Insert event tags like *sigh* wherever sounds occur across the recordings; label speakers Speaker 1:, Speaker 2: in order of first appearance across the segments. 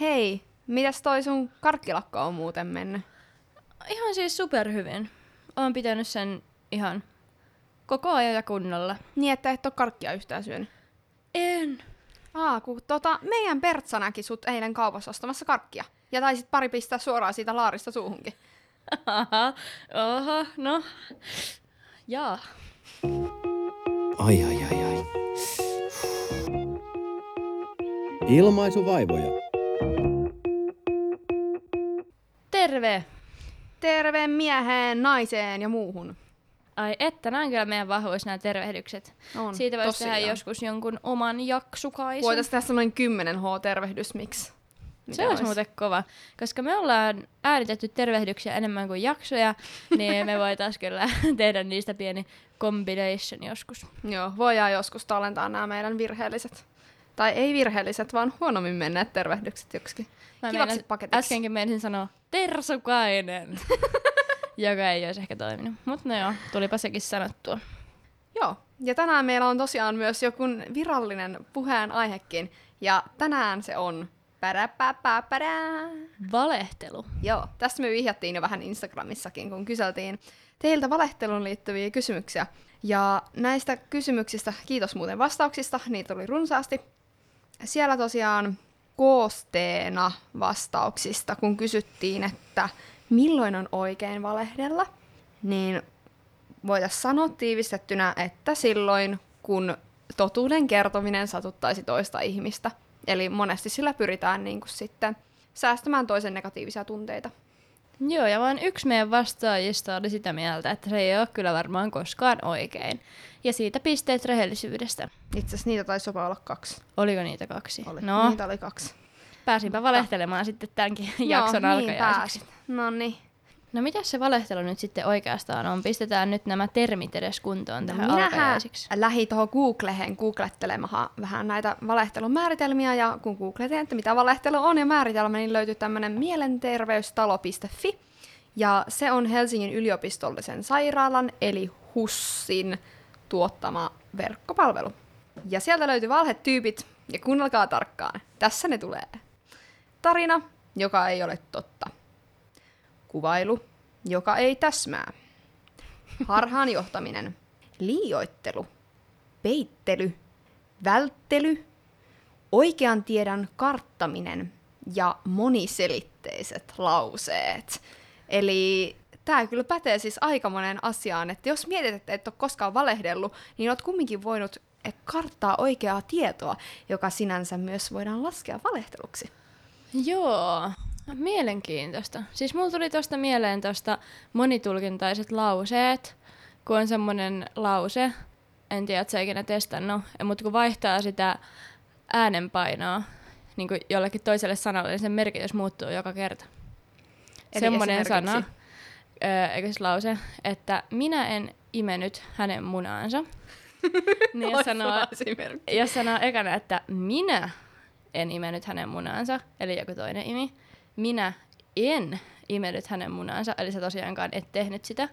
Speaker 1: Hei, mitäs toi sun karkkilakko on muuten mennyt?
Speaker 2: Ihan siis superhyvin. Oon pitänyt sen ihan koko ajan ja kunnolla.
Speaker 1: Niin, että et oo karkkia yhtään syönyt.
Speaker 2: En.
Speaker 1: Aa, kun tota, meidän Bertsa näki sut eilen kaupassa ostamassa karkkia. Ja taisit pari pistää suoraan siitä laarista suuhunkin.
Speaker 2: Aha, *laughs* oho, no. Jaa.
Speaker 3: Ai ai ai ai. Ilmaisuvaivoja.
Speaker 2: Terve!
Speaker 1: Terve mieheen, naiseen ja muuhun.
Speaker 2: Ai että, nämä on kyllä meidän vahvuus nämä tervehdykset.
Speaker 1: On,
Speaker 2: Siitä voisi
Speaker 1: tosiaan.
Speaker 2: tehdä joskus jonkun oman jaksukaisun.
Speaker 1: Voitaisiin tehdä semmoinen 10 H-tervehdys, miksi?
Speaker 2: Se olisi muuten kova, koska me ollaan äänitetty tervehdyksiä enemmän kuin jaksoja, *laughs* niin me voitaisiin kyllä *laughs* tehdä niistä pieni combination joskus.
Speaker 1: Joo, voidaan joskus tallentaa nämä meidän virheelliset. Tai ei virheelliset, vaan huonommin menneet tervehdykset joksikin.
Speaker 2: Mä
Speaker 1: Kivaksi
Speaker 2: meinas-
Speaker 1: paketiksi.
Speaker 2: Äskenkin meinasin sanoa tersukainen, *laughs* joka ei olisi ehkä toiminut. Mutta no joo, tulipa sekin sanottua.
Speaker 1: Joo, ja tänään meillä on tosiaan myös joku virallinen puheen aihekin. Ja tänään se on päräpäpäpärää.
Speaker 2: Valehtelu.
Speaker 1: Joo, tästä me vihjattiin jo vähän Instagramissakin, kun kyseltiin teiltä valehteluun liittyviä kysymyksiä. Ja näistä kysymyksistä, kiitos muuten vastauksista, niitä oli runsaasti. Siellä tosiaan koosteena vastauksista, kun kysyttiin, että milloin on oikein valehdella, niin voitaisiin sanoa tiivistettynä, että silloin, kun totuuden kertominen satuttaisi toista ihmistä. Eli monesti sillä pyritään niin kuin sitten säästämään toisen negatiivisia tunteita.
Speaker 2: Joo, ja vain yksi meidän vastaajista oli sitä mieltä, että se ei ole kyllä varmaan koskaan oikein. Ja siitä pisteet rehellisyydestä.
Speaker 1: Itse asiassa niitä taisi jopa olla kaksi.
Speaker 2: Oliko niitä kaksi?
Speaker 1: Oli.
Speaker 2: No,
Speaker 1: Niitä oli kaksi.
Speaker 2: pääsinpä valehtelemaan sitten tämänkin jakson
Speaker 1: no, niin
Speaker 2: alkajaisiksi.
Speaker 1: No niin.
Speaker 2: No mitä se valehtelu nyt sitten oikeastaan on? Pistetään nyt nämä termit edes kuntoon tähän
Speaker 1: No
Speaker 2: alkajaisiksi.
Speaker 1: lähdin tuohon Googlehen googlettelemaan vähän näitä valehtelun määritelmiä, ja kun googletin, että mitä valehtelu on ja määritelmä, niin löytyy tämmöinen mielenterveystalo.fi, ja se on Helsingin yliopistollisen sairaalan, eli HUSSin tuottama verkkopalvelu. Ja sieltä löytyy valhetyypit, ja kuunnelkaa tarkkaan. Tässä ne tulee. Tarina, joka ei ole totta. Kuvailu, joka ei täsmää. Harhaan johtaminen, liioittelu, peittely, välttely, oikean tiedon karttaminen ja moniselitteiset lauseet. Eli tämä kyllä pätee siis aika monen asiaan, että jos mietit, että et ole koskaan valehdellut, niin olet kumminkin voinut karttaa oikeaa tietoa, joka sinänsä myös voidaan laskea valehteluksi.
Speaker 2: Joo, mielenkiintoista. Siis mulla tuli tosta mieleen tosta monitulkintaiset lauseet, kun on semmonen lause, en tiedä, että ikinä testannut, mutta kun vaihtaa sitä äänenpainoa niin kuin jollekin toiselle sanalle, niin sen merkitys muuttuu joka kerta.
Speaker 1: Eli
Speaker 2: Semmoinen sana, öö, eikö se lause, että minä en imenyt hänen munaansa. *laughs* niin jos sanoo, jos sanoo ekana, että minä en imenyt hänen munaansa, eli joku toinen imi, minä en imenyt hänen munaansa, eli sä tosiaankaan et tehnyt sitä,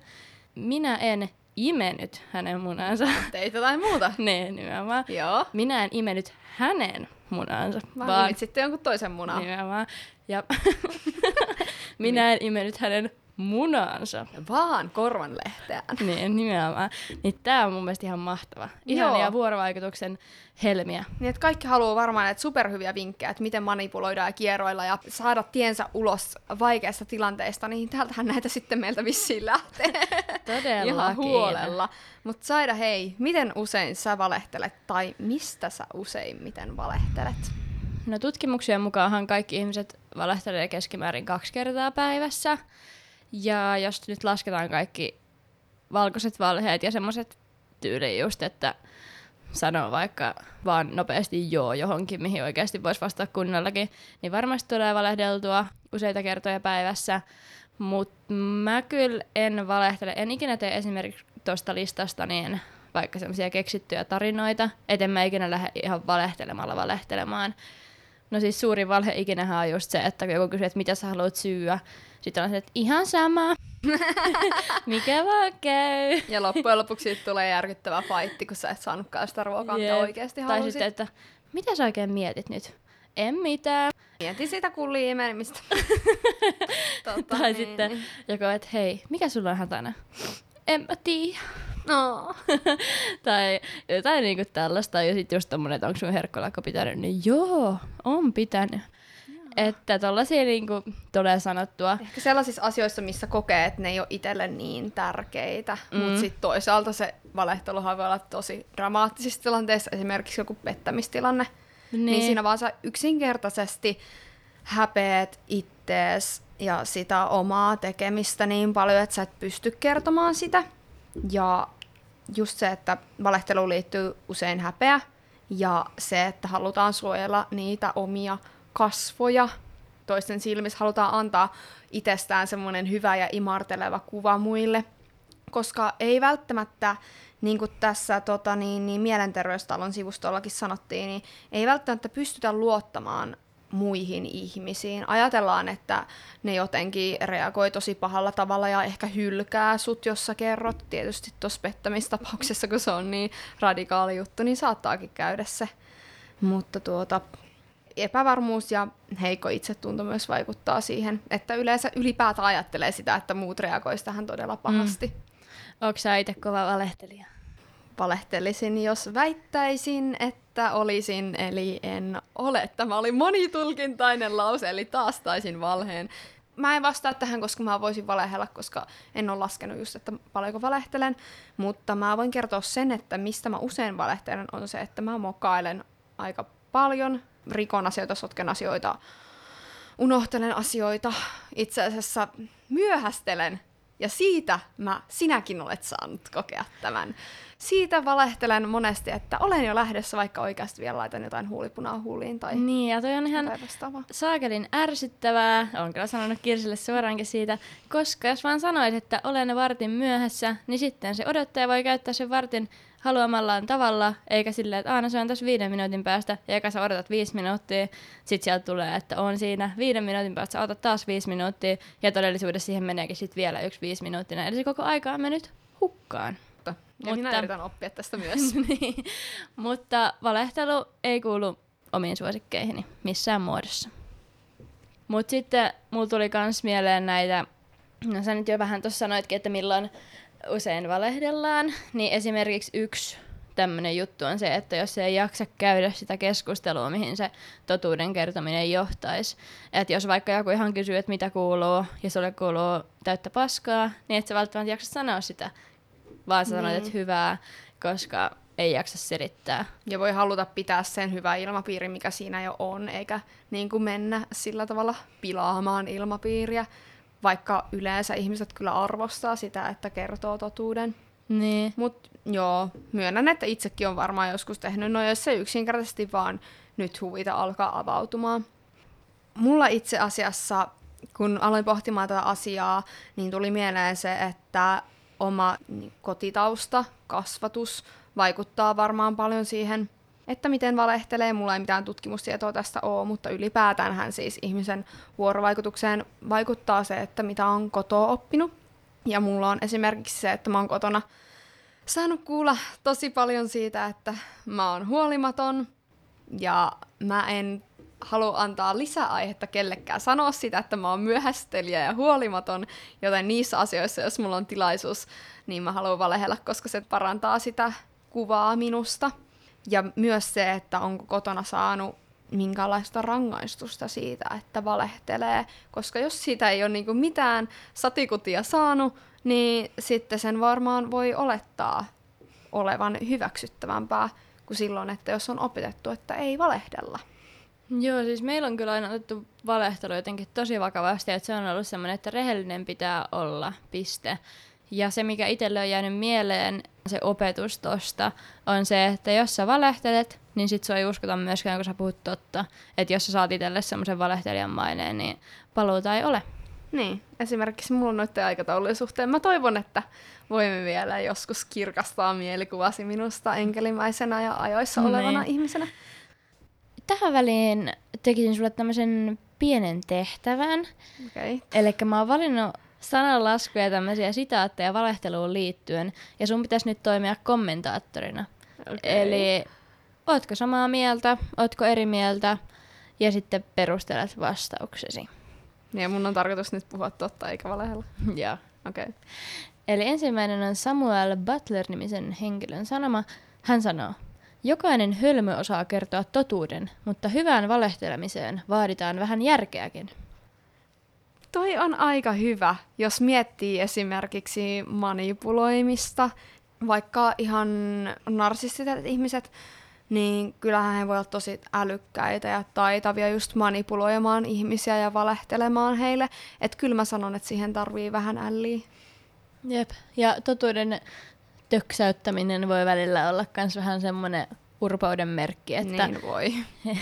Speaker 2: minä en imenyt hänen munaansa,
Speaker 1: Teit jotain muuta. *laughs*
Speaker 2: ne nimenomaan,
Speaker 1: Joo.
Speaker 2: minä en imenyt hänen munaansa,
Speaker 1: Vaan nimit sitten jonkun toisen munan.
Speaker 2: nimenomaan, ja *laughs* *laughs* minä en imenyt hänen munaansa.
Speaker 1: Vaan korvanlehteään. *laughs*
Speaker 2: Niin, nimenomaan. Niin tää on mun mielestä ihan mahtava. Ihania
Speaker 1: Joo.
Speaker 2: vuorovaikutuksen helmiä.
Speaker 1: Niin, että kaikki haluaa varmaan näitä superhyviä vinkkejä, että miten manipuloidaan ja kierroilla ja saada tiensä ulos vaikeasta tilanteesta, niin täältähän näitä sitten meiltä vissiin lähtee. *laughs*
Speaker 2: Todellakin.
Speaker 1: Ihan huolella. Mutta Saida, hei, miten usein sä valehtelet tai mistä sä useimmiten valehtelet?
Speaker 2: No tutkimuksien mukaanhan kaikki ihmiset valehtelee keskimäärin kaksi kertaa päivässä. Ja jos nyt lasketaan kaikki valkoiset valheet ja semmoiset tyyliin just, että sanoo vaikka vaan nopeasti joo johonkin, mihin oikeasti voisi vastata kunnollakin, niin varmasti tulee valehdeltua useita kertoja päivässä. Mutta mä kyllä en valehtele, en ikinä tee esimerkiksi tuosta listasta niin vaikka semmoisia keksittyjä tarinoita, eten mä ikinä lähde ihan valehtelemalla valehtelemaan. No siis suurin valhe ikinähän on just se, että kun joku kysyy, että mitä sä haluat syyä, sitten on se, että ihan sama, *laughs* mikä vaan käy.
Speaker 1: Ja loppujen lopuksi siitä tulee järkyttävä faitti, kun sä et saanutkaan sitä ruokaa, mitä
Speaker 2: Jep.
Speaker 1: oikeasti
Speaker 2: Tai
Speaker 1: halusit.
Speaker 2: sitten, että mitä sä oikein mietit nyt? En mitään.
Speaker 1: Mieti sitä kulliimenemistä. *laughs*
Speaker 2: tota, tai niin, sitten niin. joku, että hei, mikä sulla on hätänä? En mä tiedä. No. *laughs* tai jotain niinku tällaista. Ja sitten just tommonen, että onko sun herkkolakko pitänyt, niin joo, on pitänyt. Että tollasia niinku tulee sanottua.
Speaker 1: Ehkä sellaisissa asioissa, missä kokee, että ne ei ole itselle niin tärkeitä. Mm. Mutta sitten toisaalta se valehteluhan voi olla tosi dramaattisissa tilanteissa, esimerkiksi joku pettämistilanne. Niin, niin siinä vaan sä yksinkertaisesti häpeät ittees ja sitä omaa tekemistä niin paljon, että sä et pysty kertomaan sitä. Ja just se, että valehteluun liittyy usein häpeä ja se, että halutaan suojella niitä omia kasvoja. Toisten silmissä halutaan antaa itsestään semmoinen hyvä ja imarteleva kuva muille, koska ei välttämättä, niin kuin tässä tota, niin, niin mielenterveystalon sivustollakin sanottiin, niin ei välttämättä pystytä luottamaan muihin ihmisiin. Ajatellaan, että ne jotenkin reagoi tosi pahalla tavalla ja ehkä hylkää sut, jos sä kerrot. Tietysti tuossa pettämistapauksessa, kun se on niin radikaali juttu, niin saattaakin käydä se. Mutta tuota, epävarmuus ja heikko itsetunto myös vaikuttaa siihen, että yleensä ylipäätään ajattelee sitä, että muut reagoisivat tähän todella pahasti.
Speaker 2: Mm. Onko sä itse kova valehtelija?
Speaker 1: Valehtelisin, jos väittäisin, että olisin, eli en ole. Tämä oli monitulkintainen lause, eli taas taisin valheen. Mä en vastaa tähän, koska mä voisin valehella, koska en ole laskenut just, että paljonko valehtelen. Mutta mä voin kertoa sen, että mistä mä usein valehtelen, on se, että mä mokailen aika paljon rikon asioita, sotken asioita, unohtelen asioita, itse asiassa myöhästelen. Ja siitä mä, sinäkin olet saanut kokea tämän. Siitä valehtelen monesti, että olen jo lähdössä, vaikka oikeasti vielä laitan jotain huulipunaa huuliin tai
Speaker 2: Niin, ja toi on ihan saakelin ärsyttävää. Olen kyllä sanonut Kirsille suoraankin siitä, koska jos vaan sanoisit, että olen vartin myöhässä, niin sitten se odottaja voi käyttää sen vartin haluamallaan tavalla, eikä silleen, että aina se on tässä viiden minuutin päästä, ja eikä sä odotat viisi minuuttia, sit sieltä tulee, että on siinä viiden minuutin päästä, sä otat taas viisi minuuttia, ja todellisuudessa siihen meneekin sitten vielä yksi viisi minuuttia, eli se koko aika on mennyt hukkaan.
Speaker 1: Ja mutta, minä yritän oppia tästä *laughs* myös.
Speaker 2: niin, mutta valehtelu ei kuulu omiin suosikkeihini missään muodossa. Mutta sitten mulla tuli kans mieleen näitä, no sä nyt jo vähän tuossa sanoitkin, että milloin usein valehdellaan, niin esimerkiksi yksi tämmöinen juttu on se, että jos ei jaksa käydä sitä keskustelua, mihin se totuuden kertominen johtaisi. Että jos vaikka joku ihan kysyy, että mitä kuuluu, ja sulle kuuluu täyttä paskaa, niin et sä välttämättä jaksa sanoa sitä, vaan sä sanot, että niin. hyvää, koska ei jaksa selittää.
Speaker 1: Ja voi haluta pitää sen hyvä ilmapiiri, mikä siinä jo on, eikä niin kuin mennä sillä tavalla pilaamaan ilmapiiriä vaikka yleensä ihmiset kyllä arvostaa sitä, että kertoo totuuden.
Speaker 2: Niin.
Speaker 1: Mut joo, myönnän, että itsekin on varmaan joskus tehnyt, no jos se yksinkertaisesti vaan nyt huvita alkaa avautumaan. Mulla itse asiassa, kun aloin pohtimaan tätä asiaa, niin tuli mieleen se, että oma kotitausta, kasvatus vaikuttaa varmaan paljon siihen että miten valehtelee. Mulla ei mitään tutkimustietoa tästä ole, mutta ylipäätään hän siis ihmisen vuorovaikutukseen vaikuttaa se, että mitä on kotoa oppinut. Ja mulla on esimerkiksi se, että mä oon kotona saanut kuulla tosi paljon siitä, että mä oon huolimaton ja mä en halua antaa lisäaihetta kellekään sanoa sitä, että mä oon myöhästelijä ja huolimaton, joten niissä asioissa, jos mulla on tilaisuus, niin mä haluan valehella, koska se parantaa sitä kuvaa minusta. Ja myös se, että onko kotona saanut minkälaista rangaistusta siitä, että valehtelee. Koska jos siitä ei ole niinku mitään satikutia saanut, niin sitten sen varmaan voi olettaa olevan hyväksyttävämpää kuin silloin, että jos on opetettu, että ei valehdella.
Speaker 2: Joo, siis meillä on kyllä aina otettu valehtelu jotenkin tosi vakavasti, että se on ollut semmoinen, että rehellinen pitää olla, piste. Ja se, mikä itselle on jäänyt mieleen, se opetus tosta, on se, että jos sä valehtelet, niin sit sua ei uskota myöskään, kun sä puhut totta. Että jos sä saat itselle semmoisen valehtelijan maineen, niin paluuta ei ole.
Speaker 1: Niin, esimerkiksi mulla on noiden aikataulujen suhteen. Mä toivon, että voimme vielä joskus kirkastaa mielikuvasi minusta enkelimäisenä ja ajoissa niin. olevana ihmisenä.
Speaker 2: Tähän väliin tekisin sulle tämmöisen pienen tehtävän.
Speaker 1: Okay.
Speaker 2: Eli mä oon valinnut sananlaskuja ja tämmöisiä sitaatteja valehteluun liittyen, ja sun pitäisi nyt toimia kommentaattorina. Okay. Eli ootko samaa mieltä, ootko eri mieltä, ja sitten perustelet vastauksesi.
Speaker 1: Ja mun on tarkoitus nyt puhua totta eikä valehella. *laughs*
Speaker 2: Joo.
Speaker 1: Okei. Okay.
Speaker 2: Eli ensimmäinen on Samuel Butler-nimisen henkilön sanoma. Hän sanoo, Jokainen hölmö osaa kertoa totuuden, mutta hyvään valehtelemiseen vaaditaan vähän järkeäkin.
Speaker 1: Toi on aika hyvä, jos miettii esimerkiksi manipuloimista, vaikka ihan narsistiset ihmiset, niin kyllähän he voivat olla tosi älykkäitä ja taitavia just manipuloimaan ihmisiä ja valehtelemaan heille. Että kyllä mä sanon, että siihen tarvii vähän älliä.
Speaker 2: Jep, ja totuuden töksäyttäminen voi välillä olla myös vähän semmoinen urpouden merkki. Että...
Speaker 1: Niin voi. *laughs*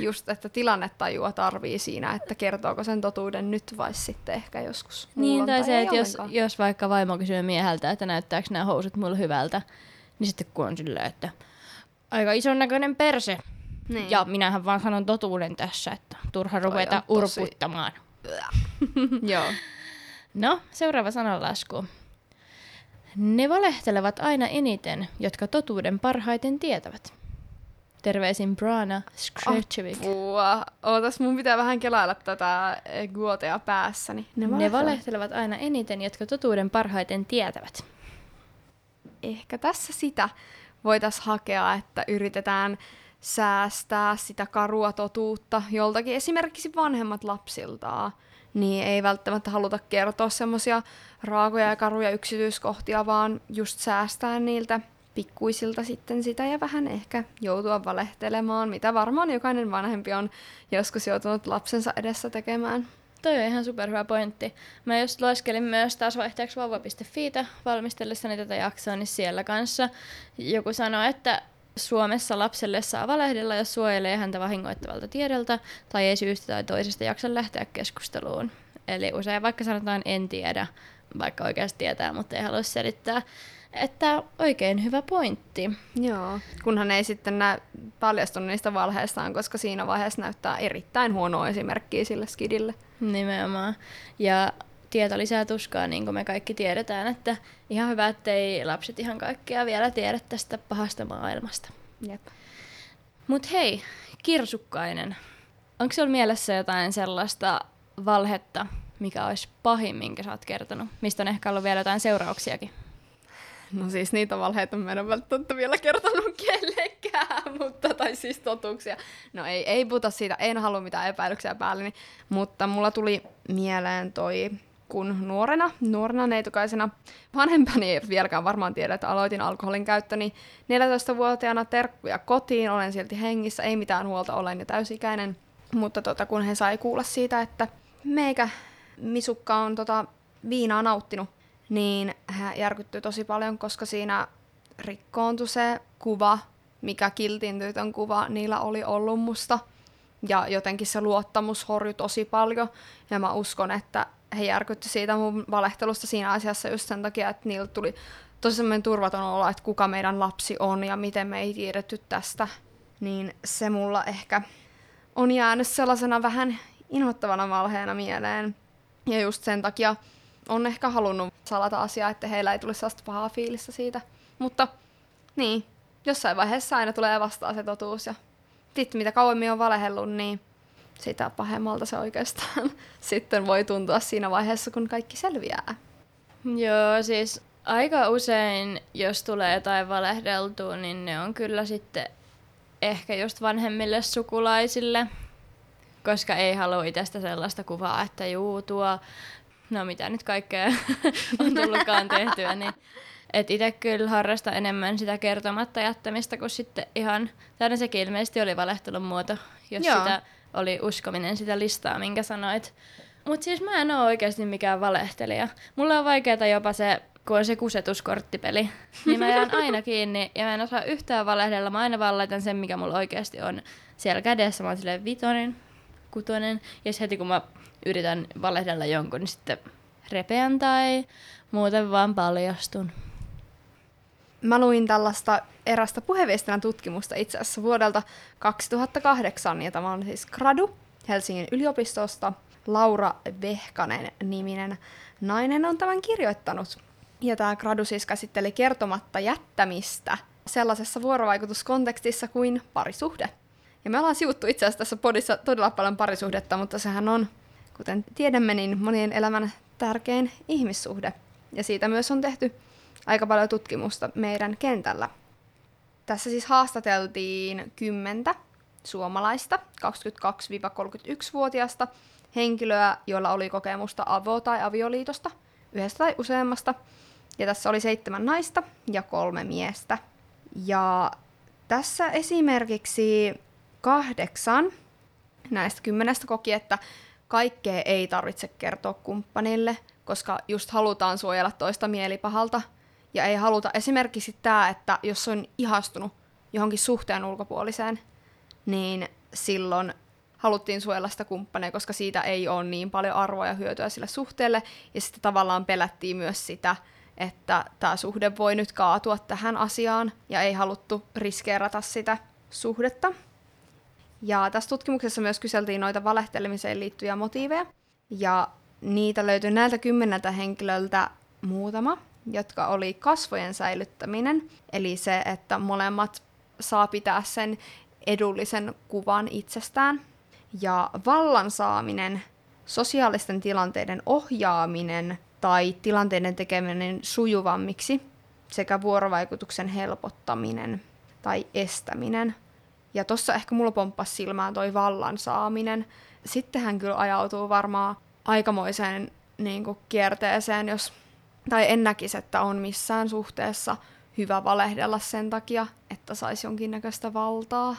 Speaker 1: Just, että tilannetajua tarvii siinä, että kertooko sen totuuden nyt vai sitten ehkä joskus.
Speaker 2: Niin, tai se, että jos, jos vaikka vaimo kysyy mieheltä, että näyttääkö nämä housut mulle hyvältä, niin sitten kun on silleen, että aika ison näköinen perse. Niin. Ja minähän vaan sanon totuuden tässä, että turha ruveta tosi... urputtamaan. *laughs*
Speaker 1: Joo.
Speaker 2: No, seuraava sananlasku. Ne valehtelevat aina eniten, jotka totuuden parhaiten tietävät. Terveisin Brana Skrecevic.
Speaker 1: Apua. Ootas, mun pitää vähän kelailla tätä guotea päässäni.
Speaker 2: Ne valehtelevat. ne valehtelevat aina eniten, jotka totuuden parhaiten tietävät.
Speaker 1: Ehkä tässä sitä voitaisiin hakea, että yritetään säästää sitä karua totuutta joltakin, esimerkiksi vanhemmat lapsiltaan niin ei välttämättä haluta kertoa semmoisia raakoja ja karuja yksityiskohtia, vaan just säästää niiltä pikkuisilta sitten sitä ja vähän ehkä joutua valehtelemaan, mitä varmaan jokainen vanhempi on joskus joutunut lapsensa edessä tekemään.
Speaker 2: Toi on ihan superhyvä pointti. Mä just lueskelin myös taas vaihteeksi vauva.fiitä valmistellessani tätä jaksoa, niin siellä kanssa joku sanoi, että Suomessa lapselle saa valehdella, jos suojelee häntä vahingoittavalta tiedolta tai ei syystä tai toisesta jaksa lähteä keskusteluun. Eli usein vaikka sanotaan en tiedä, vaikka oikeasti tietää, mutta ei halua selittää. Että oikein hyvä pointti.
Speaker 1: Joo, kunhan ei sitten näe paljastunut niistä valheistaan, koska siinä vaiheessa näyttää erittäin huonoa esimerkkiä sille skidille.
Speaker 2: Nimenomaan. Ja tieto lisää tuskaa, niin kuin me kaikki tiedetään, että ihan hyvä, ettei lapset ihan kaikkea vielä tiedä tästä pahasta maailmasta.
Speaker 1: Jep.
Speaker 2: Mut hei, kirsukkainen. Onko sinulla mielessä jotain sellaista valhetta, mikä olisi pahin, minkä sä oot kertonut? Mistä on ehkä ollut vielä jotain seurauksiakin?
Speaker 1: No siis niitä valheita mä en ole välttämättä vielä kertonut kellekään, *laughs* mutta, tai siis totuuksia. No ei, ei puhuta siitä, en halua mitään epäilyksiä päälle, niin, mutta mulla tuli mieleen toi kun nuorena, nuorena neitukaisena, vanhempani ei vieläkään varmaan tiedä, että aloitin alkoholin käyttöni 14-vuotiaana terkkuja kotiin, olen silti hengissä, ei mitään huolta, olen jo täysikäinen. Mutta tota, kun he sai kuulla siitä, että meikä misukka on tota, viinaa nauttinut, niin hän järkyttyi tosi paljon, koska siinä rikkoontui se kuva, mikä kiltin tytön kuva niillä oli ollut musta. Ja jotenkin se luottamus horjui tosi paljon. Ja mä uskon, että he järkytti siitä mun valehtelusta siinä asiassa just sen takia, että niillä tuli tosi semmoinen turvaton olo, että kuka meidän lapsi on ja miten me ei tiedetty tästä. Niin se mulla ehkä on jäänyt sellaisena vähän inhottavana valheena mieleen. Ja just sen takia on ehkä halunnut salata asiaa, että heillä ei tulisi sellaista pahaa fiilistä siitä. Mutta niin, jossain vaiheessa aina tulee vastaan se totuus ja sitten mitä kauemmin on valehellut, niin sitä pahemmalta se oikeastaan *laughs* sitten voi tuntua siinä vaiheessa, kun kaikki selviää.
Speaker 2: Joo, siis aika usein, jos tulee jotain valehdeltua, niin ne on kyllä sitten ehkä just vanhemmille sukulaisille, koska ei halua itsestä sellaista kuvaa, että juu, tuo, no mitä nyt kaikkea *laughs* on tullutkaan tehtyä, niin et itse kyllä harrasta enemmän sitä kertomatta jättämistä kuin sitten ihan, tänne sekin ilmeisesti oli valehtelun muoto, jos Joo. sitä oli uskominen sitä listaa, minkä sanoit. Mutta siis mä en ole oikeasti mikään valehtelija. Mulla on vaikeaa jopa se, kun on se kusetuskorttipeli, niin mä jään aina *laughs* kiinni ja mä en osaa yhtään valehdella. Mä aina vaan laitan sen, mikä mulla oikeasti on siellä kädessä. Mä oon silleen vitonen, kutonen. Ja heti kun mä yritän valehdella jonkun, niin sitten repeän tai muuten vaan paljastun.
Speaker 1: Mä luin tällaista erästä puheviestinnän tutkimusta itse asiassa vuodelta 2008, ja tämä on siis Gradu Helsingin yliopistosta. Laura Vehkanen niminen nainen on tämän kirjoittanut. Ja tämä Gradu siis käsitteli kertomatta jättämistä sellaisessa vuorovaikutuskontekstissa kuin parisuhde. Ja me ollaan sivuttu itse asiassa tässä podissa todella paljon parisuhdetta, mutta sehän on, kuten tiedämme, niin monien elämän tärkein ihmissuhde. Ja siitä myös on tehty aika paljon tutkimusta meidän kentällä. Tässä siis haastateltiin kymmentä suomalaista 22-31-vuotiaasta henkilöä, joilla oli kokemusta avo- tai avioliitosta, yhdestä tai useammasta. Ja tässä oli seitsemän naista ja kolme miestä. Ja tässä esimerkiksi kahdeksan näistä kymmenestä koki, että kaikkea ei tarvitse kertoa kumppanille, koska just halutaan suojella toista mielipahalta. Ja ei haluta esimerkiksi tämä, että jos on ihastunut johonkin suhteen ulkopuoliseen, niin silloin haluttiin suojella sitä kumppania, koska siitä ei ole niin paljon arvoa ja hyötyä sille suhteelle. Ja sitten tavallaan pelättiin myös sitä, että tämä suhde voi nyt kaatua tähän asiaan ja ei haluttu riskeerata sitä suhdetta. Ja tässä tutkimuksessa myös kyseltiin noita valehtelemiseen liittyviä motiiveja. Ja niitä löytyi näiltä kymmeneltä henkilöltä muutama, jotka oli kasvojen säilyttäminen. Eli se, että molemmat saa pitää sen edullisen kuvan itsestään. Ja vallan saaminen, sosiaalisten tilanteiden ohjaaminen tai tilanteiden tekeminen sujuvammiksi sekä vuorovaikutuksen helpottaminen tai estäminen. Ja tossa ehkä mulla pomppasi silmään toi vallan saaminen. Sitten hän kyllä ajautuu varmaan aikamoiseen niin kuin kierteeseen, jos, tai en näkisi, että on missään suhteessa hyvä valehdella sen takia, että saisi jonkinnäköistä valtaa.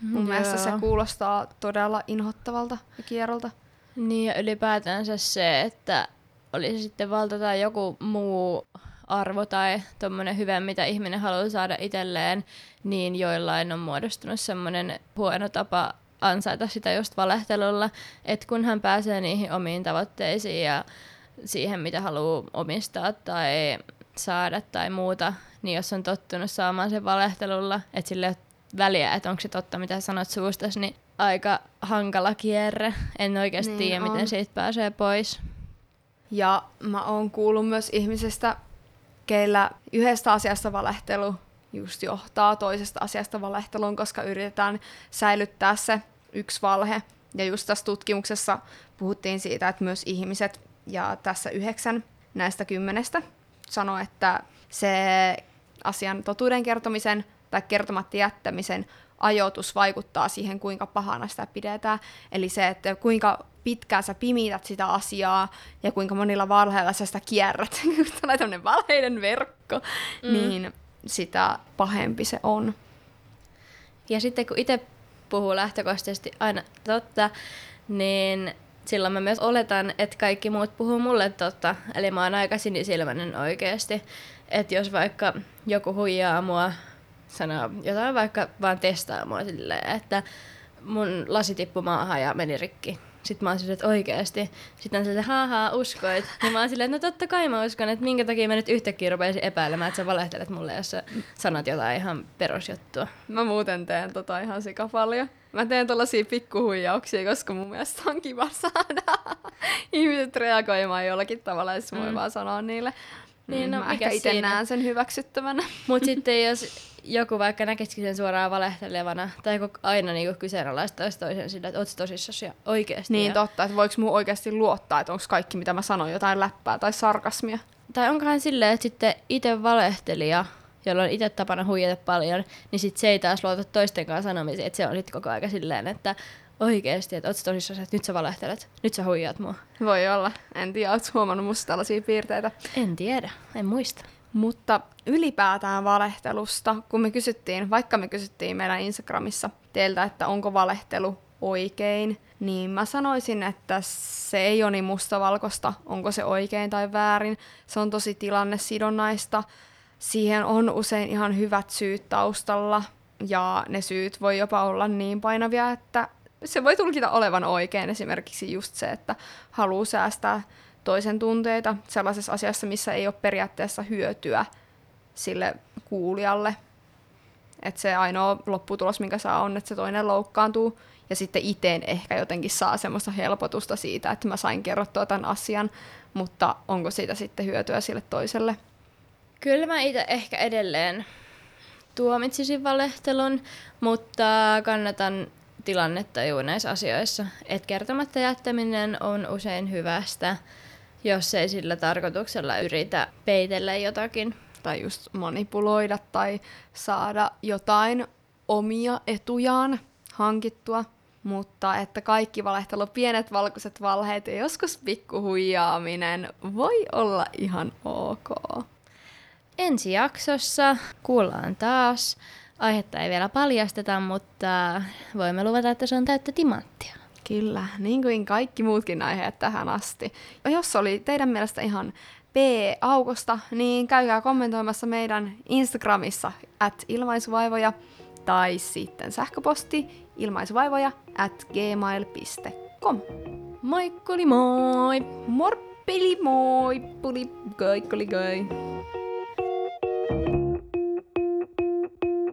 Speaker 1: Mun
Speaker 2: Joo.
Speaker 1: mielestä se kuulostaa todella inhottavalta ja kierrolta.
Speaker 2: Niin ja ylipäätänsä se, että oli se sitten valta tai joku muu arvo tai tuommoinen hyvä, mitä ihminen haluaa saada itselleen, niin joillain on muodostunut semmoinen huono tapa ansaita sitä just valehtelulla, että kun hän pääsee niihin omiin tavoitteisiin ja siihen, mitä haluaa omistaa tai saada tai muuta, niin jos on tottunut saamaan sen valehtelulla, että sille ei ole väliä, että onko se totta, mitä sanot suustasi, niin aika hankala kierre. En oikeasti
Speaker 1: Niin
Speaker 2: niin tiedä,
Speaker 1: on.
Speaker 2: miten siitä pääsee pois.
Speaker 1: Ja mä oon kuullut myös ihmisestä, keillä yhdestä asiasta valehtelu just johtaa toisesta asiasta valehteluun, koska yritetään säilyttää se yksi valhe. Ja just tässä tutkimuksessa puhuttiin siitä, että myös ihmiset, ja tässä yhdeksän näistä kymmenestä, sanoi, että se asian totuuden kertomisen tai kertomatta jättämisen ajoitus vaikuttaa siihen, kuinka pahana sitä pidetään. Eli se, että kuinka pitkään sä pimität sitä asiaa ja kuinka monilla valheilla sä sitä kierrät. *laughs* Kun tulee tämmöinen valheiden verkko, mm. niin sitä pahempi se on.
Speaker 2: Ja sitten kun itse puhuu lähtökohtaisesti aina totta, niin silloin mä myös oletan, että kaikki muut puhuu mulle totta. Eli mä oon aika sinisilmäinen oikeasti. Että jos vaikka joku huijaa mua, sanoo jotain vaikka vaan testaa mua silleen, että mun lasi tippui maahan ja meni rikki. Sitten mä oon silleen, että oikeesti. Sitten on silleen, haha, uskoit. Niin mä oon silleen, että no totta kai mä uskon, että minkä takia mä nyt yhtäkkiä rupeisin epäilemään, että sä valehtelet mulle, jos sä sanot jotain ihan perusjuttua.
Speaker 1: Mä muuten teen tota ihan sika paljon. Mä teen tällaisia pikkuhuijauksia, koska mun mielestä on kiva saada *laughs* ihmiset reagoimaan jollakin tavalla, jos voi
Speaker 2: Mm.
Speaker 1: vaan sanoa niille.
Speaker 2: Niin,
Speaker 1: Mm,
Speaker 2: no,
Speaker 1: mä
Speaker 2: mikä
Speaker 1: ehkä itse näen sen hyväksyttävänä.
Speaker 2: Mutta *laughs* sitten jos joku vaikka näkisikin sen suoraan valehtelevana, tai kun aina niinku kyseenalaistaisi toisen sillä, että ootko tosissasi ja oikeasti.
Speaker 1: Niin
Speaker 2: ja,
Speaker 1: totta, että voiko mun oikeasti luottaa, että onko kaikki mitä mä sanon jotain läppää tai sarkasmia.
Speaker 2: Tai onkohan silleen, että sitten itse valehtelija, jolla on itse tapana huijata paljon, niin sitten se ei taas luota toisten kanssa sanomisiin, että se on sitten koko aika silleen, että oikeasti, että ootko tosissasi, että nyt sä valehtelet, nyt sä huijaat mua.
Speaker 1: Voi olla. En tiedä, ootko huomannut musta tällaisia piirteitä.
Speaker 2: En tiedä, en muista.
Speaker 1: Mutta ylipäätään valehtelusta, kun me kysyttiin, vaikka me kysyttiin meidän Instagramissa teiltä, että onko valehtelu oikein, niin mä sanoisin, että se ei ole niin mustavalkoista, onko se oikein tai väärin. Se on tosi tilannesidonnaista. Siihen on usein ihan hyvät syyt taustalla, ja ne syyt voi jopa olla niin painavia, että se voi tulkita olevan oikein. Esimerkiksi just se, että haluaa säästää toisen tunteita sellaisessa asiassa, missä ei ole periaatteessa hyötyä sille kuulijalle. Että se ainoa lopputulos, minkä saa, on, että se toinen loukkaantuu. Ja sitten itse ehkä jotenkin saa semmoista helpotusta siitä, että mä sain kerrottua tämän asian, mutta onko siitä sitten hyötyä sille toiselle?
Speaker 2: Kyllä mä itse ehkä edelleen tuomitsisin valehtelun, mutta kannatan tilannettajua näissä asioissa. Et kertomatta jättäminen on usein hyvästä, jos ei sillä tarkoituksella yritä peitellä jotakin.
Speaker 1: Tai just manipuloida tai saada jotain omia etujaan hankittua. Mutta että kaikki valehtelu, pienet valkoiset valheet ja joskus pikkuhuijaaminen voi olla ihan ok.
Speaker 2: Ensi jaksossa kuullaan taas. Aihetta ei vielä paljasteta, mutta voimme luvata, että se on täyttä timanttia.
Speaker 1: Kyllä, niin kuin kaikki muutkin aiheet tähän asti. Jos oli teidän mielestä ihan P-aukosta, niin käykää kommentoimassa meidän Instagramissa at ilmaisuvaivoja tai sitten sähköposti ilmaisuvaivoja at gmail.com.
Speaker 2: Moikkuli moi!
Speaker 1: Morppeli moi! Puli, kaikkoli kai.